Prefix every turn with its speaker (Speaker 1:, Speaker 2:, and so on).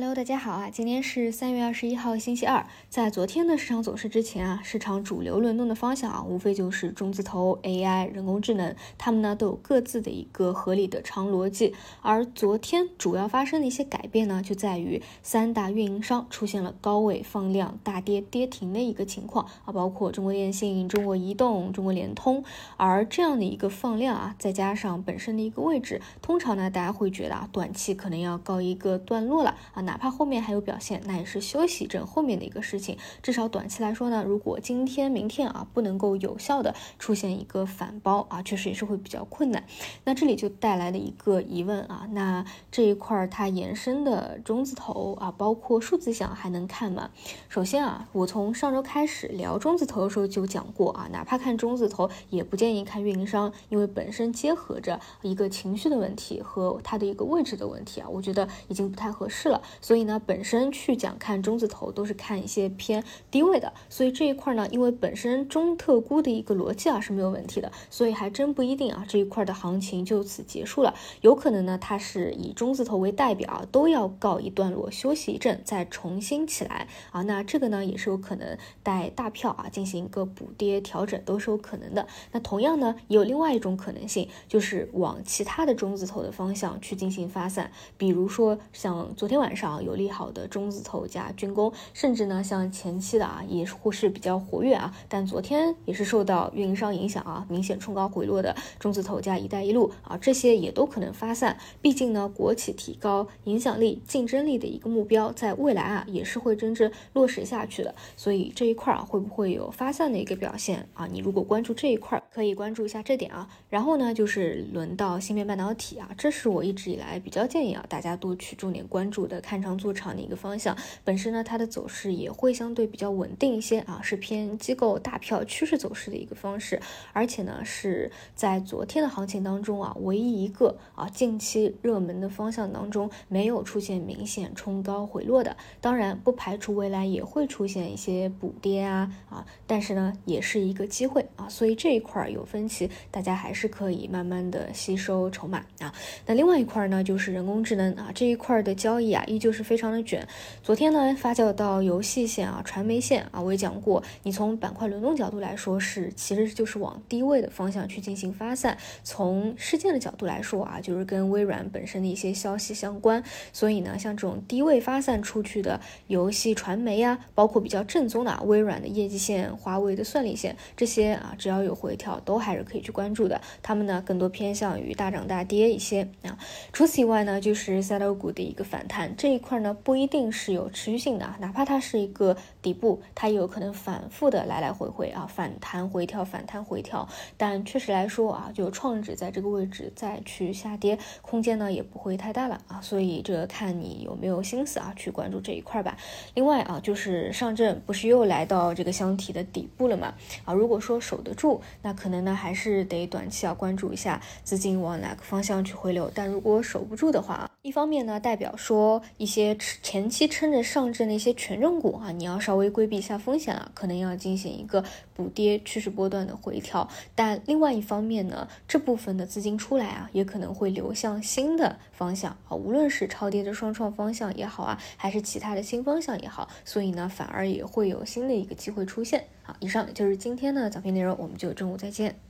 Speaker 1: Hello，大家好啊！今天是三月二十一号，星期二。在昨天的市场走势之前啊，市场主流轮动的方向啊，无非就是中字头、AI、人工智能，它们呢都有各自的一个合理的长逻辑。而昨天主要发生的一些改变呢，就在于三大运营商出现了高位放量、大跌跌停的一个情况啊，包括中国电信、中国移动、中国联通。而这样的一个放量啊，再加上本身的一个位置，通常呢，大家会觉得啊，短期可能要告一个段落了啊。哪怕后面还有表现，那也是休息一阵后面的一个事情。至少短期来说呢，如果今天、明天啊不能够有效的出现一个反包啊，确实也是会比较困难。那这里就带来了一个疑问啊，那这一块它延伸的中字头啊，包括数字项还能看吗？首先啊，我从上周开始聊中字头的时候就讲过啊，哪怕看中字头，也不建议看运营商，因为本身结合着一个情绪的问题和它的一个位置的问题啊，我觉得已经不太合适了。所以呢，本身去讲看中字头都是看一些偏低位的，所以这一块呢，因为本身中特估的一个逻辑啊是没有问题的，所以还真不一定啊这一块的行情就此结束了，有可能呢它是以中字头为代表，都要告一段落，休息一阵再重新起来啊，那这个呢也是有可能带大票啊进行一个补跌调整都是有可能的。那同样呢也有另外一种可能性，就是往其他的中字头的方向去进行发散，比如说像昨天晚上。上，有利好的中字头加军工，甚至呢，像前期的啊，也是或是比较活跃啊，但昨天也是受到运营商影响啊，明显冲高回落的中字头加一带一路啊，这些也都可能发散。毕竟呢，国企提高影响力、竞争力的一个目标，在未来啊，也是会真正落实下去的。所以这一块啊，会不会有发散的一个表现啊？你如果关注这一块，可以关注一下这点啊。然后呢，就是轮到芯片半导体啊，这是我一直以来比较建议啊，大家多去重点关注的看。长做长的一个方向，本身呢，它的走势也会相对比较稳定一些啊，是偏机构大票趋势走势的一个方式，而且呢，是在昨天的行情当中啊，唯一一个啊近期热门的方向当中没有出现明显冲高回落的，当然不排除未来也会出现一些补跌啊啊，但是呢，也是一个机会啊，所以这一块有分歧，大家还是可以慢慢的吸收筹码啊。那另外一块呢，就是人工智能啊这一块的交易啊一，就是非常的卷，昨天呢发酵到游戏线啊、传媒线啊，我也讲过，你从板块轮动角度来说是，其实就是往低位的方向去进行发散；从事件的角度来说啊，就是跟微软本身的一些消息相关。所以呢，像这种低位发散出去的游戏、传媒啊，包括比较正宗的啊微软的业绩线、华为的算力线这些啊，只要有回调，都还是可以去关注的。他们呢，更多偏向于大涨大跌一些啊。除此以外呢，就是赛道股的一个反弹这。这一块呢不一定是有持续性的啊，哪怕它是一个底部，它也有可能反复的来来回回啊，反弹回调，反弹回调。但确实来说啊，就创指在这个位置再去下跌，空间呢也不会太大了啊。所以这看你有没有心思啊去关注这一块吧。另外啊，就是上证不是又来到这个箱体的底部了嘛？啊，如果说守得住，那可能呢还是得短期要关注一下资金往哪个方向去回流。但如果守不住的话，一方面呢代表说一。些前期撑着上证的一些权重股啊，你要稍微规避一下风险啊，可能要进行一个补跌趋势波段的回调。但另外一方面呢，这部分的资金出来啊，也可能会流向新的方向啊，无论是超跌的双创方向也好啊，还是其他的新方向也好，所以呢，反而也会有新的一个机会出现。好，以上就是今天的早评内容，我们就中午再见。